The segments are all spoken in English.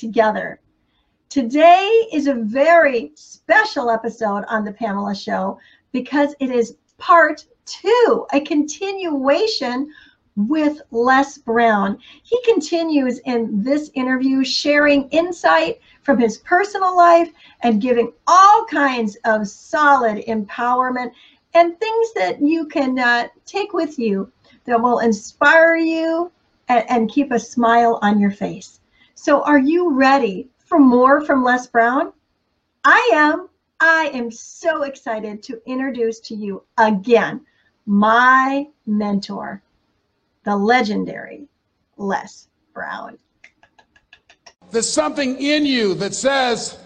together. Today is a very special episode on the Pamela Show because it is part two, a continuation with Les Brown. He continues in this interview sharing insight from his personal life and giving all kinds of solid empowerment and things that you can uh, take with you that will inspire you and, and keep a smile on your face. So, are you ready for more from Les Brown? I am. I am so excited to introduce to you again my mentor, the legendary Les Brown. There's something in you that says,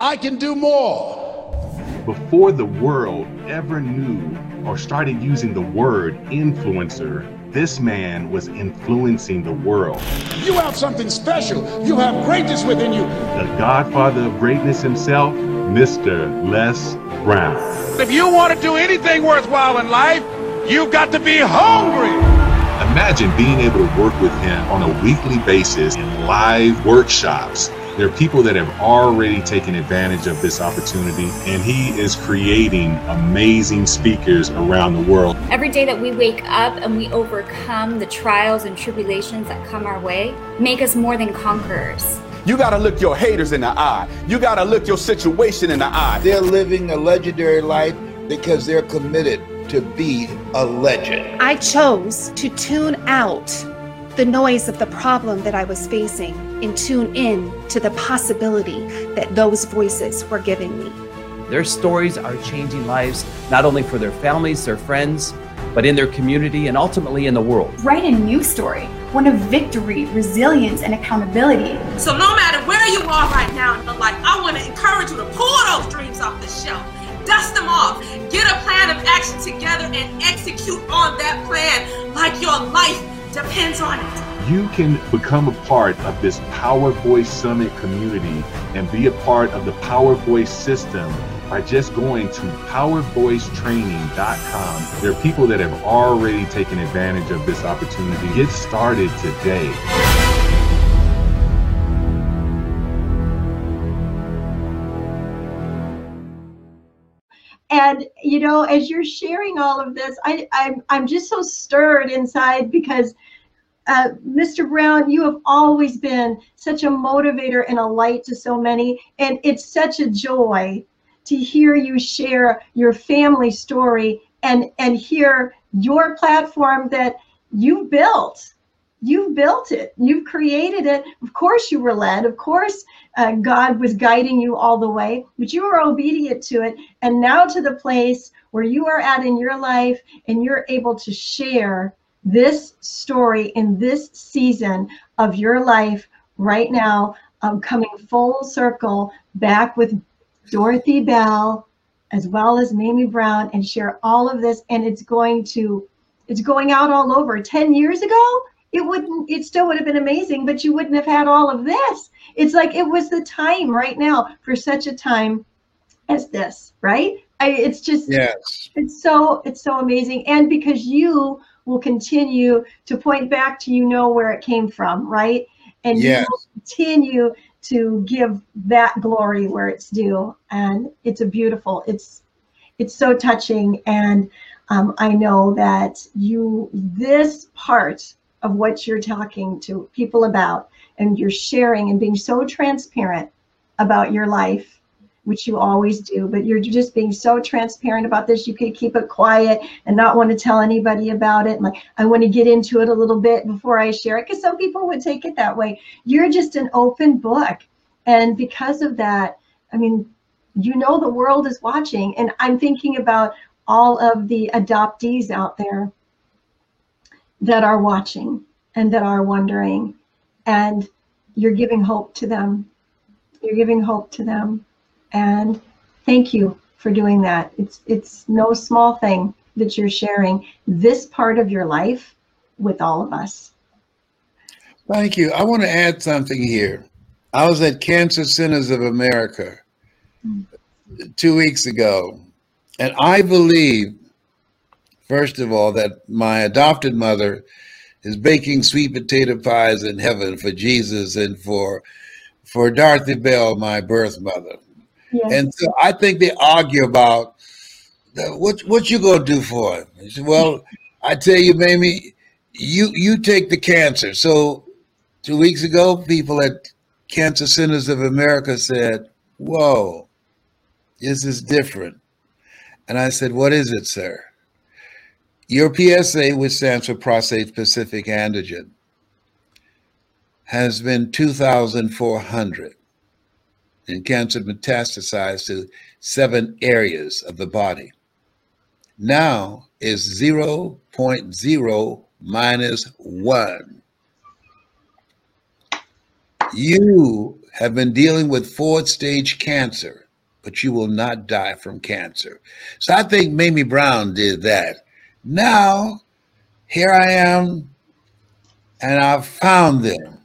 I can do more. Before the world ever knew or started using the word influencer, this man was influencing the world. You have something special. You have greatness within you. The godfather of greatness himself, Mr. Les Brown. If you want to do anything worthwhile in life, you've got to be hungry. Imagine being able to work with him on a weekly basis in live workshops. There are people that have already taken advantage of this opportunity, and he is creating amazing speakers around the world. Every day that we wake up and we overcome the trials and tribulations that come our way, make us more than conquerors. You got to look your haters in the eye. You got to look your situation in the eye. They're living a legendary life because they're committed to be a legend. I chose to tune out the noise of the problem that I was facing and tune in to the possibility that those voices were giving me. Their stories are changing lives, not only for their families, their friends, but in their community and ultimately in the world. Write a new story, one of victory, resilience, and accountability. So, no matter where you are right now in your life, I want to encourage you to pull those dreams off the shelf dust them off, get a plan of action together, and execute on that plan like your life depends on it. You can become a part of this Power Voice Summit community and be a part of the Power Voice system by just going to powervoicetraining.com. There are people that have already taken advantage of this opportunity. Get started today. and you know as you're sharing all of this i i'm, I'm just so stirred inside because uh, mr brown you have always been such a motivator and a light to so many and it's such a joy to hear you share your family story and and hear your platform that you built. You've built it. You've created it. Of course you were led. Of course uh, god was guiding you all the way but you were obedient to it. And now to the place where you are at in your life and you're able to share this story in this season of your life right now. Um, coming full circle back with dorothy bell as well as mamie brown and share all of this. And it's going to it's going out all over. 10 years ago it wouldn't it still would have been amazing but you wouldn't have had all of this. It's like it was the time right now for such a time as this right? I, it's just yes. it's so it's so amazing. And because you will continue to point back to you know where it came from right? And yes. you will continue to give that glory where it's due. And it's a beautiful it's it's so touching. And um, i know that you this part of what you're talking to people about and you're sharing and being so transparent about your life which you always do but you're just being so transparent about this. You could keep it quiet and not want to tell anybody about it. Like i want to get into it a little bit before i share it because some people would take it that way. You're just an open book. And because of that i mean you know the world is watching. And i'm thinking about all of the adoptees out there that are watching and that are wondering. And you're giving hope to them. You're giving hope to them and thank you for doing that it's it's no small thing that you're sharing this part of your life with all of us thank you i want to add something here i was at cancer centers of america mm. two weeks ago and i believe first of all, that my adopted mother is baking sweet potato pies in heaven for Jesus and for for Dorothy Bell, my birth mother. And so I think they argue about what what you gonna do for him. He said, well, I tell you, Mamie, you you take the cancer. So two weeks ago, people at Cancer Centers of America said, Whoa, this is different. And I said, What is it, sir? Your PSA, which stands for prostate specific antigen, has been 2,400 and cancer metastasized to seven areas of the body. Now is 0.0 minus one. You have been dealing with fourth stage cancer, but you will not die from cancer. So I think Mamie Brown did that. Now, here I am, and I've found them.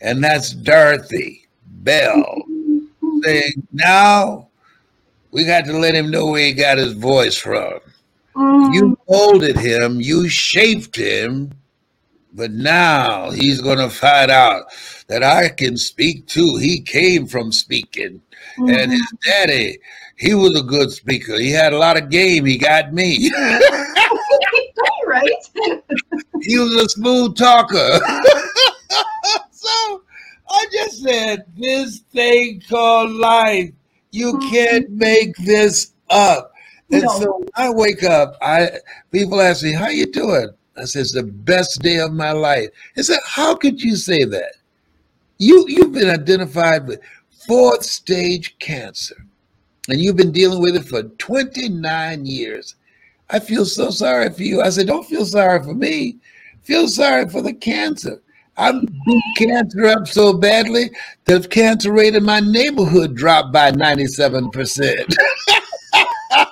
And that's Dorothy Bell saying, now we got to let him know where he got his voice from. You mm. molded him, you shaped him, but now he's going to find out that I can speak too. He came from speaking, and mm-hmm. his daddy, he was a good speaker. He had a lot of game. He got me. right? he was a smooth talker. so I just said, this thing called life, you mm-hmm. can't make this up. And No. so I wake up, I people ask me, "How you doing?" I said, "It's the best day of my life." They said, "How could you say that? You you've been identified with fourth stage cancer, and you've been dealing with it for 29 years. I feel so sorry for you." I said, "Don't feel sorry for me. Feel sorry for the cancer." I'm beat cancer up so badly, the cancer rate in my neighborhood dropped by 97%.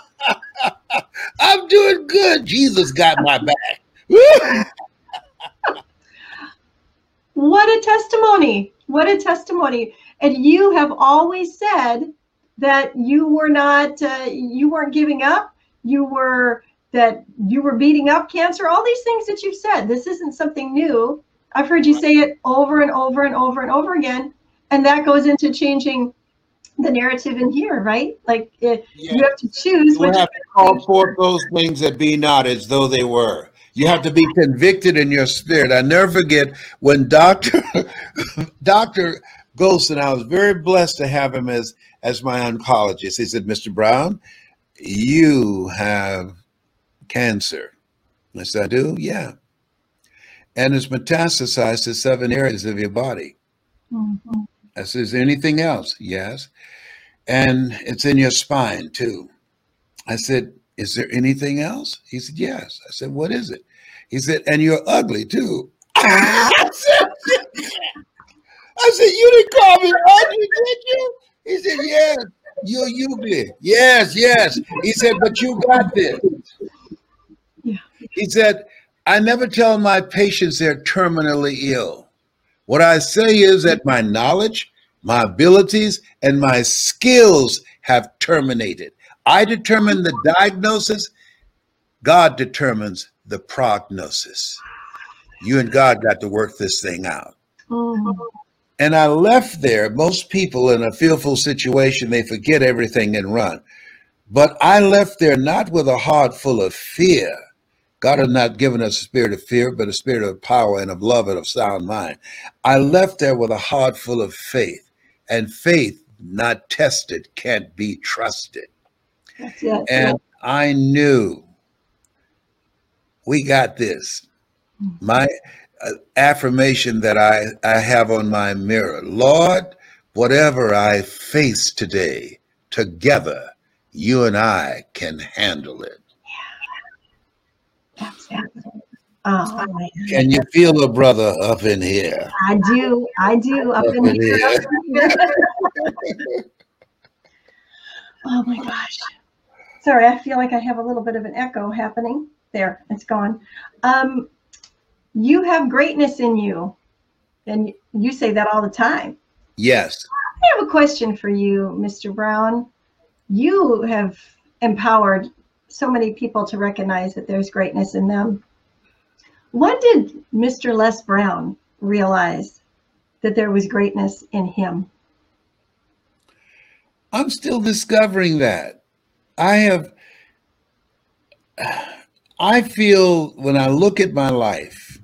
I'm doing good. Jesus got my back. What a testimony. What a testimony. And you have always said that you were not, uh, you weren't giving up. You were, that you were beating up cancer. All these things that you've said. This isn't something new. I've heard you say it over and over and over and over again. And that goes into changing the narrative in here, right? Like uh, you have to choose You have to call forth those things that be not as though they were. You have to be convicted in your spirit. I never forget when Doctor Doctor Golson, I was very blessed to have him as as my oncologist. He said, "Mr. Brown, you have cancer." I said, "I do, yeah." And it's metastasized to seven areas of your body. Mhm. I said, Is there anything else? Yes. And it's in your spine too. I said, Is there anything else? He said, Yes. I said, What is it? He said, And you're ugly too. I said, I said, You didn't call me ugly, did you? He said, Yes. You're ugly. Yes, yes. He said, But you got this. He said, I never tell my patients they're terminally ill. What I say is that my knowledge, my abilities, and my skills have terminated. I determine the diagnosis, God determines the prognosis. You and God got to work this thing out. Mhm. And I left there. Most people in a fearful situation, they forget everything and run. But I left there not with a heart full of fear. God has not given us a spirit of fear, but a spirit of power and of love and of sound mind. I left there with a heart full of faith. And faith, not tested, can't be trusted. That's it. And I knew we got this. My uh, affirmation that I, I have on my mirror Lord, whatever I face today, together, you and I can handle it. Oh. Can you feel a brother up in here? I do. I do. Up Up in in here. here. oh my gosh. Sorry, I feel like I have a little bit of an echo happening. There, it's gone. Um, you have greatness in you, and you say that all the time. Yes. I have a question for you, Mr. Brown. You have empowered so many people to recognize that there's greatness in them. When did Mr. Les Brown realize that there was greatness in him? I'm still discovering that. I have, I feel when I look at my life,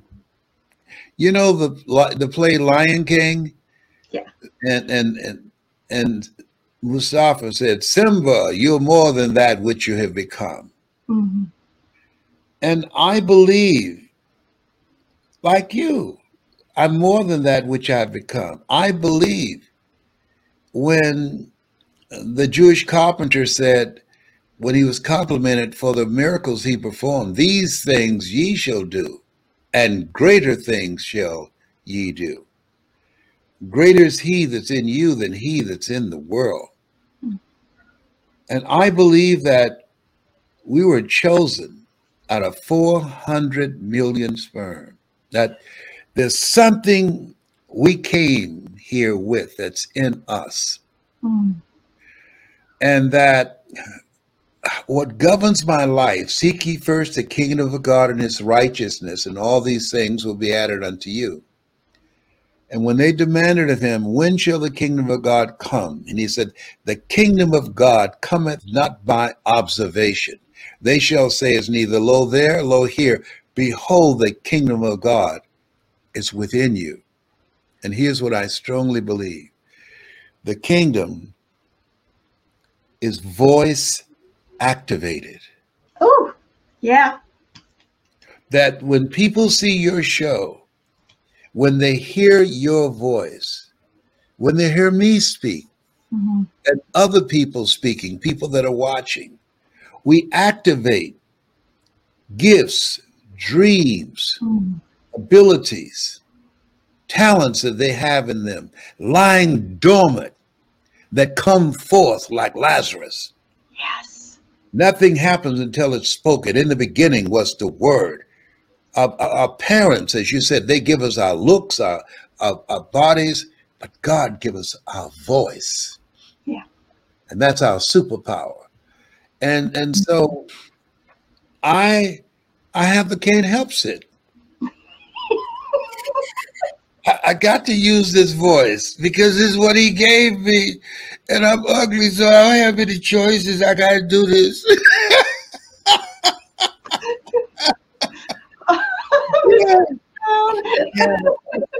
you know the the play Lion King, yeah, and and and and Mustafa said, "Simba, you're more than that which you have become," mm-hmm. and I believe, like you, I'm more than that which I've become. I believe when the Jewish carpenter said, when he was complimented for the miracles he performed, these things ye shall do, and greater things shall ye do. Greater is he that's in you than he that's in the world. And I believe that we were chosen out of 400 million sperm, that there's something we came here with that's in us. Mm. And that what governs my life, seek ye first the kingdom of God and his righteousness, and all these things will be added unto you. And when they demanded of him, When shall the kingdom of God come? And he said, The kingdom of God cometh not by observation. They shall say, Is neither lo there, lo here. Behold, the kingdom of God is within you. And here's what I strongly believe the kingdom is voice activated. Oh, yeah. That when people see your show, when they hear your voice, when they hear me speak, mm-hmm. and other people speaking, people that are watching, we activate gifts, dreams, mm. abilities, talents that they have in them, lying dormant that come forth like Lazarus. Yes. Nothing happens until it's spoken. In the beginning was the word. Our, our parents, as you said, they give us our looks, our, our, our bodies, but God give us our voice. Yeah. And that's our superpower. And and so I I have the can't help it. I got to use this voice because this is what he gave me. And I'm ugly, so I don't have any choices. I got to do this. yeah.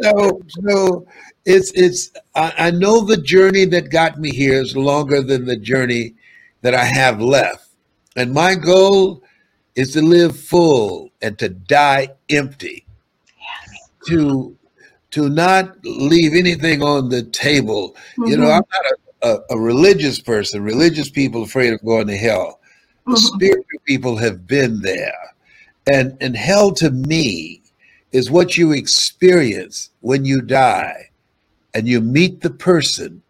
So, so it's it's I, I know the journey that got me here is longer than the journey that I have left. And my goal is to live full and to die empty. Yes. To to not leave anything on the table. Mm-hmm. You know, I'm not a, a, a, religious person. Religious people afraid of going to hell. The mm-hmm. spiritual people have been there. And and hell to me is what you experience when you die and you meet the person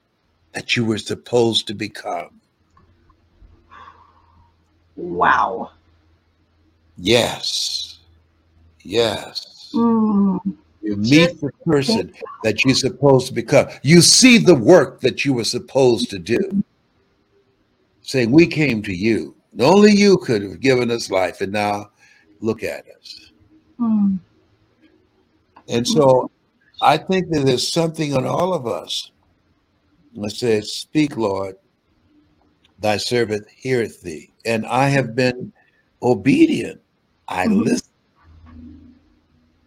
that you were supposed to become. Wow. Yes. Yes. Mm. You meet the person that you're supposed to become. You see the work that you were supposed to do. Saying, We came to you. Only you could have given us life, and now look at us. Mm. And so I think that there's something on all of us that says, Speak, Lord, thy servant heareth thee. And I have been obedient. I mm-hmm. listened.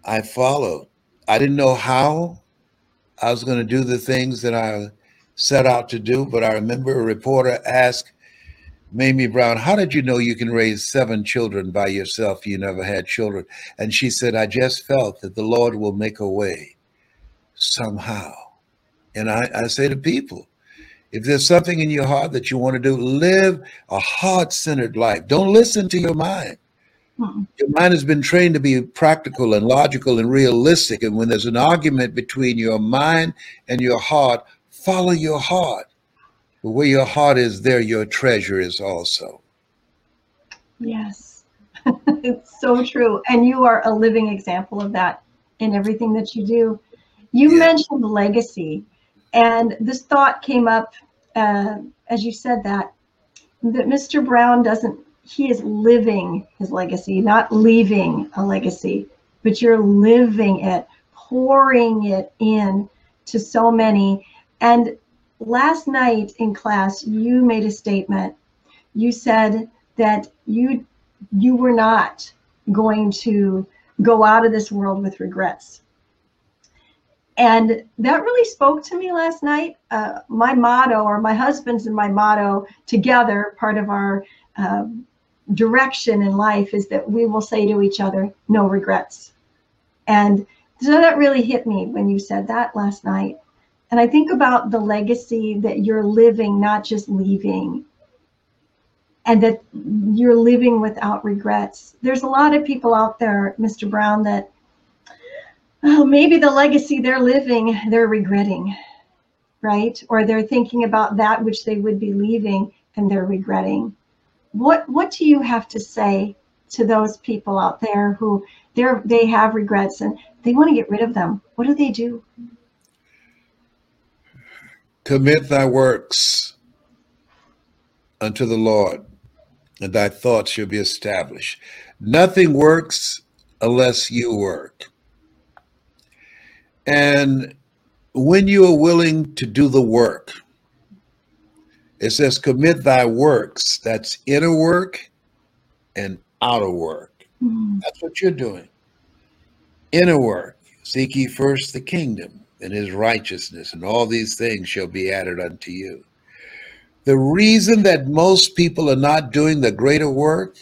I followed. I didn't know how I was going to do the things that I set out to do, but I remember a reporter asked Mamie Brown, How did you know you can raise seven children by yourself? You never had children. And she said, I just felt that the Lord will make a way somehow. And I, I say to people, if there's something in your heart that you want to do, live a heart centered life. Don't listen to your mind. Your mind has been trained to be practical and logical and realistic. And when there's an argument between your mind and your heart, follow your heart. But where your heart is, there your treasure is also. Yes, it's so true. And you are a living example of that in everything that you do. You yeah. mentioned legacy, and this thought came up uh, as you said that that Mr. Brown doesn't he is living his legacy, not leaving a legacy, but you're living it, pouring it in to so many. And last night in class, you made a statement. You said that you you were not going to go out of this world with regrets. And that really spoke to me last night. Uh, my motto, or my husband's and my motto together, part of our um, direction in life is that we will say to each other, no regrets. And so that really hit me when you said that last night. And I think about the legacy that you're living, not just leaving, and that you're living without regrets. There's a lot of people out there, Mr. Brown, that oh, maybe the legacy they're living, they're regretting, right? Or they're thinking about that which they would be leaving and they're regretting what what do you have to say to those people out there who they're they have regrets and they want to get rid of them what do they do commit thy works unto the lord and thy thoughts shall be established nothing works unless you work and when you are willing to do the work it says, commit thy works. That's inner work and outer work. Mm-hmm. That's what you're doing. Inner work. Seek ye first the kingdom and his righteousness, and all these things shall be added unto you. The reason that most people are not doing the greater work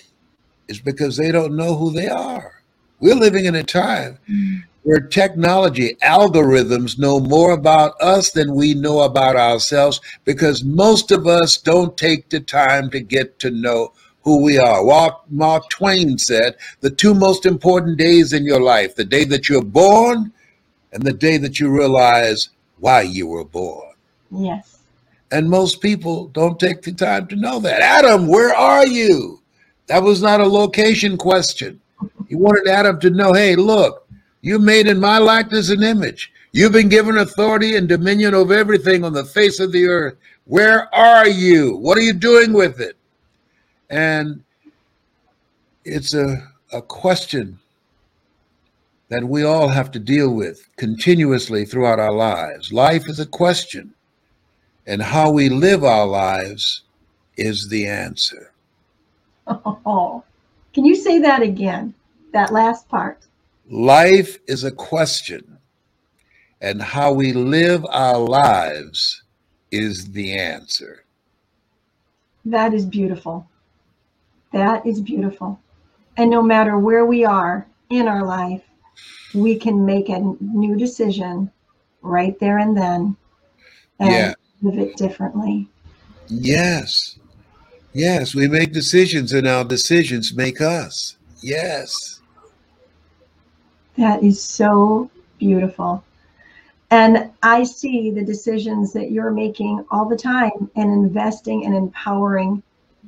is because they don't know who they are. We're living in a time where technology algorithms know more about us than we know about ourselves because most of us don't take the time to get to know who we are. Mark Twain said, the two most important days in your life, the day that you're born and the day that you realize why you were born. Yes. And most people don't take the time to know that. Adam, where are you? That was not a location question. He wanted Adam to know, hey, look, you made in my likeness and image. You've been given authority and dominion over everything on the face of the earth. Where are you? What are you doing with it? And it's a, a question that we all have to deal with continuously throughout our lives. Life is a question, and how we live our lives is the answer. Oh, can you say that again? That last part. Life is a question, and how we live our lives is the answer. That is beautiful. That is beautiful. And no matter where we are in our life, we can make a new decision right there and then and yeah. live it differently. Yes. Yes, we make decisions and our decisions make us. Yes. That is so beautiful. And I see the decisions that you're making all the time and investing and empowering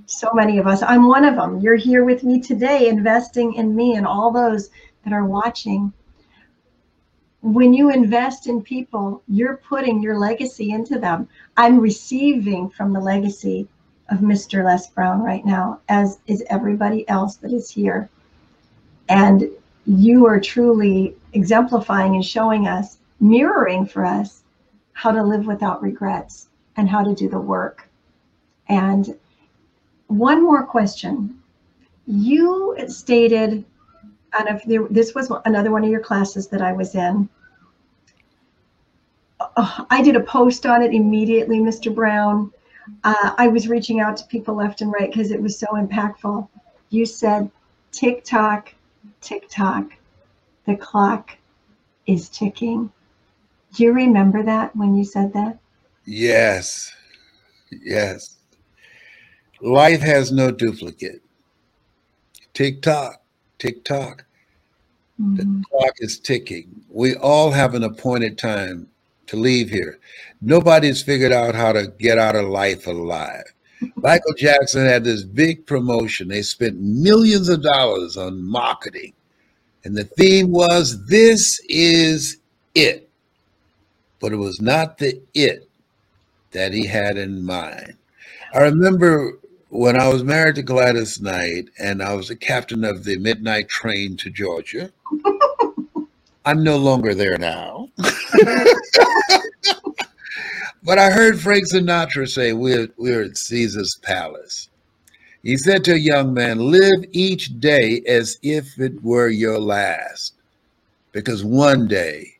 so many of us. I'm one of them. You're here with me today, investing in me and all those that are watching. When you invest in people, you're putting your legacy into them. I'm receiving from the legacy of Mr. Les Brown right now, as is everybody else that is here. And you are truly exemplifying and showing us, mirroring for us how to live without regrets and how to do the work. And one more question. You stated, and if this was another one of your classes that I was in, uh, I did a post on it immediately, Mr. Brown. Uh, I was reaching out to people left and right because it was so impactful. You said TikTok tick tock. The clock is ticking. Do you remember that when you said that? Yes. Yes. Life has no duplicate. Tick tock, tick tock. Mm-hmm. The clock is ticking. We all have an appointed time to leave here. Nobody's figured out how to get out of life alive. Michael Jackson had this big promotion. They spent millions of dollars on marketing. And the theme was this is it. But it was not the it that he had in mind. I remember when I was married to Gladys Knight and I was the captain of the midnight train to Georgia. I'm no longer there now. but I heard Frank Sinatra say, we're, we're at Caesar's palace. He said to a young man, Live each day as if it were your last, because one day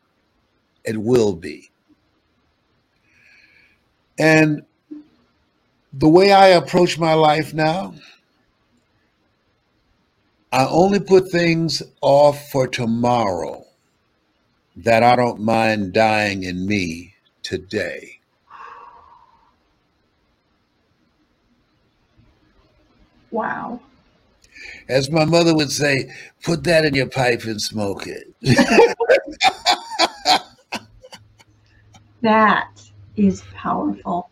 it will be. And the way I approach my life now, I only put things off for tomorrow that I don't mind dying in me today. Wow. As my mother would say, put that in your pipe and smoke it. that is powerful.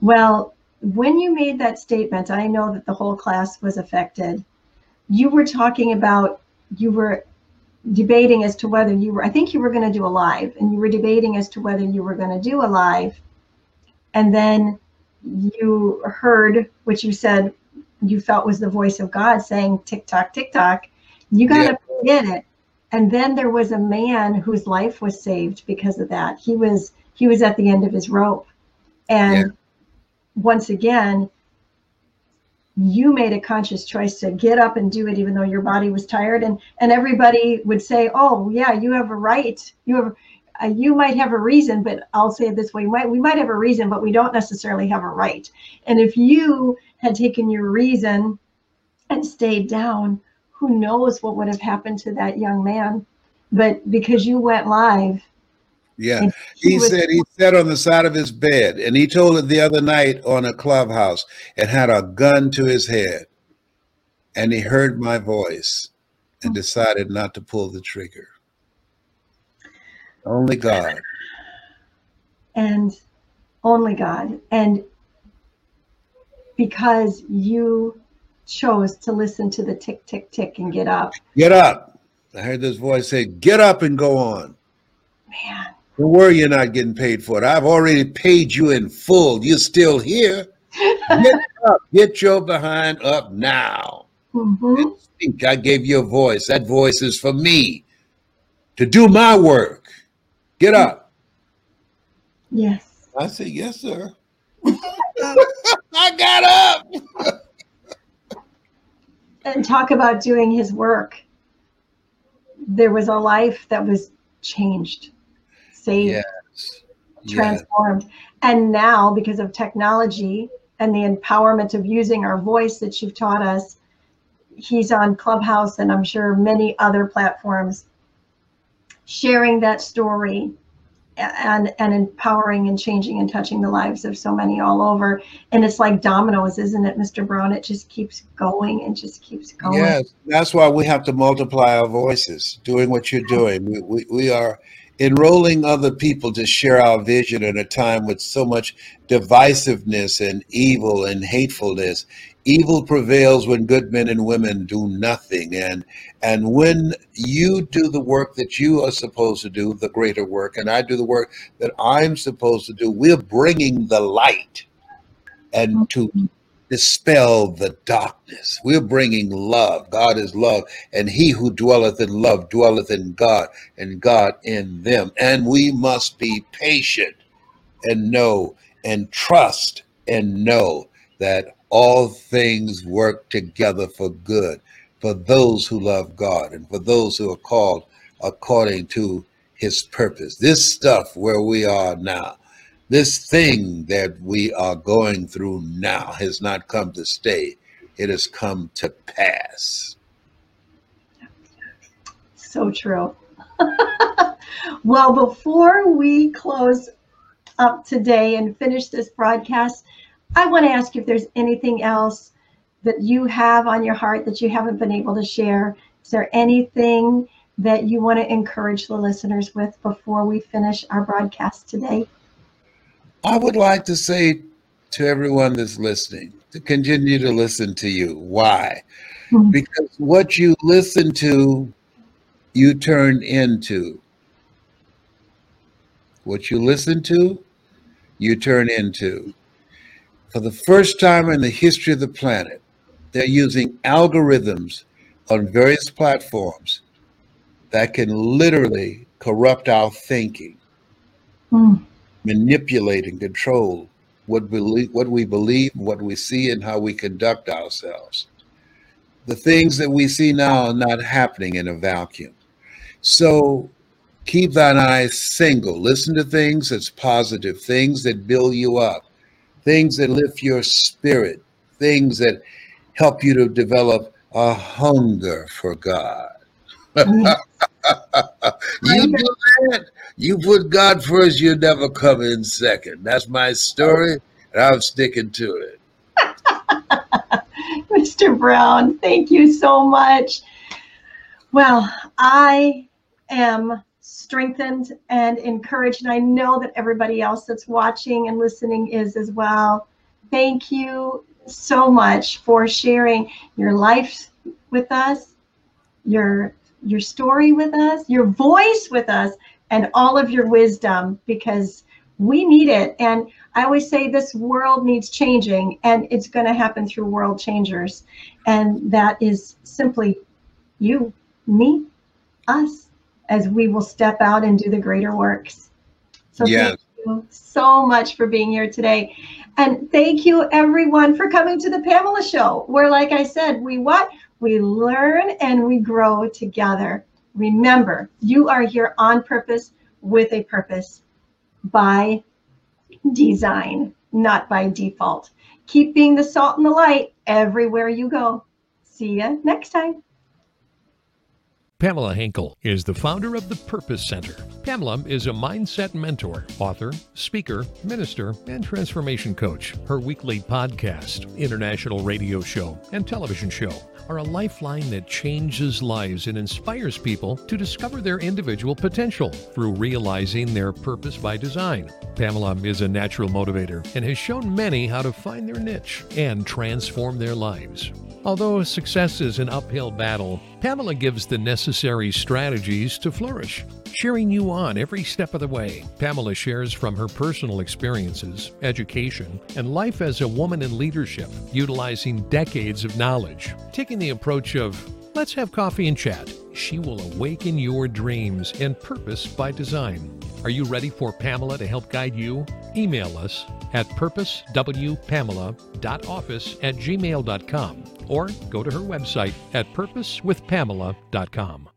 Well, when you made that statement, I know that the whole class was affected. You were talking about, you were debating as to whether you were, I think you were going to do a live, and you were debating as to whether you were going to do a live. And then you heard what you said you felt was the voice of God saying, tick tock, tick tock. You got to yeah. get it. And then there was a man whose life was saved because of that. He was he was at the end of his rope. And yeah. once again, you made a conscious choice to get up and do it even though your body was tired. And and everybody would say oh yeah you have a right. You have uh, you might have a reason but i'll say it this way we might, we might have a reason but we don't necessarily have a right. And if you had taken your reason and stayed down who knows what would have happened to that young man. But because you went live yeah. He, he said he sat on the side of his bed and he told it the other night on a clubhouse and had a gun to his head. And he heard my voice and mm. decided not to pull the trigger. Only God. And only God. And because you chose to listen to the tick, tick, tick and get up. Get up. I heard this voice say, Get up and go on. Man. Don't worry, you're not getting paid for it. I've already paid you in full. You're still here. Get up. Get your behind up now. Mm-hmm. Speak. I gave you a voice. That voice is for me to do my work. Get up. Yes. I say, yes, sir. I got up. and talk about doing his work. There was a life that was changed saved, yes. transformed. Yes. And now, because of technology and the empowerment of using our voice that you've taught us, he's on Clubhouse and I'm sure many other platforms sharing that story and and empowering and changing and touching the lives of so many all over and it's like dominoes isn't it mr brown it just keeps going and just keeps going yes that's why we have to multiply our voices doing what you're doing we, we, we are enrolling other people to share our vision in a time with so much divisiveness and evil and hatefulness. Evil prevails when good men and women do nothing. And and when you do the work that you are supposed to do the greater work and i do the work that i'm supposed to do we're bringing the light and to dispel the darkness. We're bringing love. God is love, and he who dwelleth in love dwelleth in God, and God in them. And we must be patient and know and trust and know that all things work together for good for those who love God and for those who are called according to his purpose. This stuff where we are now this thing that we are going through now has not come to stay, it has come to pass. So true. well, before we close up today and finish this broadcast, I want to ask you if there's anything else that you have on your heart that you haven't been able to share. Is there anything that you want to encourage the listeners with before we finish our broadcast today? I would like to say to everyone that's listening to continue to listen to you. Why? Mm-hmm. Because what you listen to, you turn into. What you listen to, you turn into. For the first time in the history of the planet, they're using algorithms on various platforms that can literally corrupt our thinking, Mm. Manipulate and control what believe what we believe, what we see, and how we conduct ourselves. The things that we see now are not happening in a vacuum. So keep thine eyes single. Listen to things that's positive, things that build you up, things that lift your spirit, things that help you to develop a hunger for God. Mm-hmm. you do that, you put God first, you never come in second. That's my story, and I'm sticking to it. Mr. Brown, thank you so much. Well, I am strengthened and encouraged, and I know that everybody else that's watching and listening is as well. Thank you so much for sharing your life with us, your your story with us, your voice with us, and all of your wisdom because we need it. And I always say this world needs changing, and it's going to happen through world changers. And that is simply you, me, us, as we will step out and do the greater works. So Yes. thank you so much for being here today. And thank you everyone for coming to the Pamela Show, where, like I said, we what? We learn and we grow together. Remember, you are here on purpose with a purpose by design, not by default. Keep being the salt and the light everywhere you go. See you next time. Pamela Henkel is the founder of the Purpose Center. Pamela is a mindset mentor, author, speaker, minister, and transformation coach. Her weekly podcast, international radio show, and television show are a lifeline that changes lives and inspires people to discover their individual potential through realizing their purpose by design. Pamela is a natural motivator and has shown many how to find their niche and transform their lives. Although success is an uphill battle, Pamela gives the necessary strategies to flourish, cheering you on every step of the way. Pamela shares from her personal experiences, education, and life as a woman in leadership, utilizing decades of knowledge, taking the approach of let's have coffee and chat. She will awaken your dreams and purpose by design. Are you ready for Pamela to help guide you? Email us at purposewpamela.office at gmail.com or go to her website at purposewithpamela.com.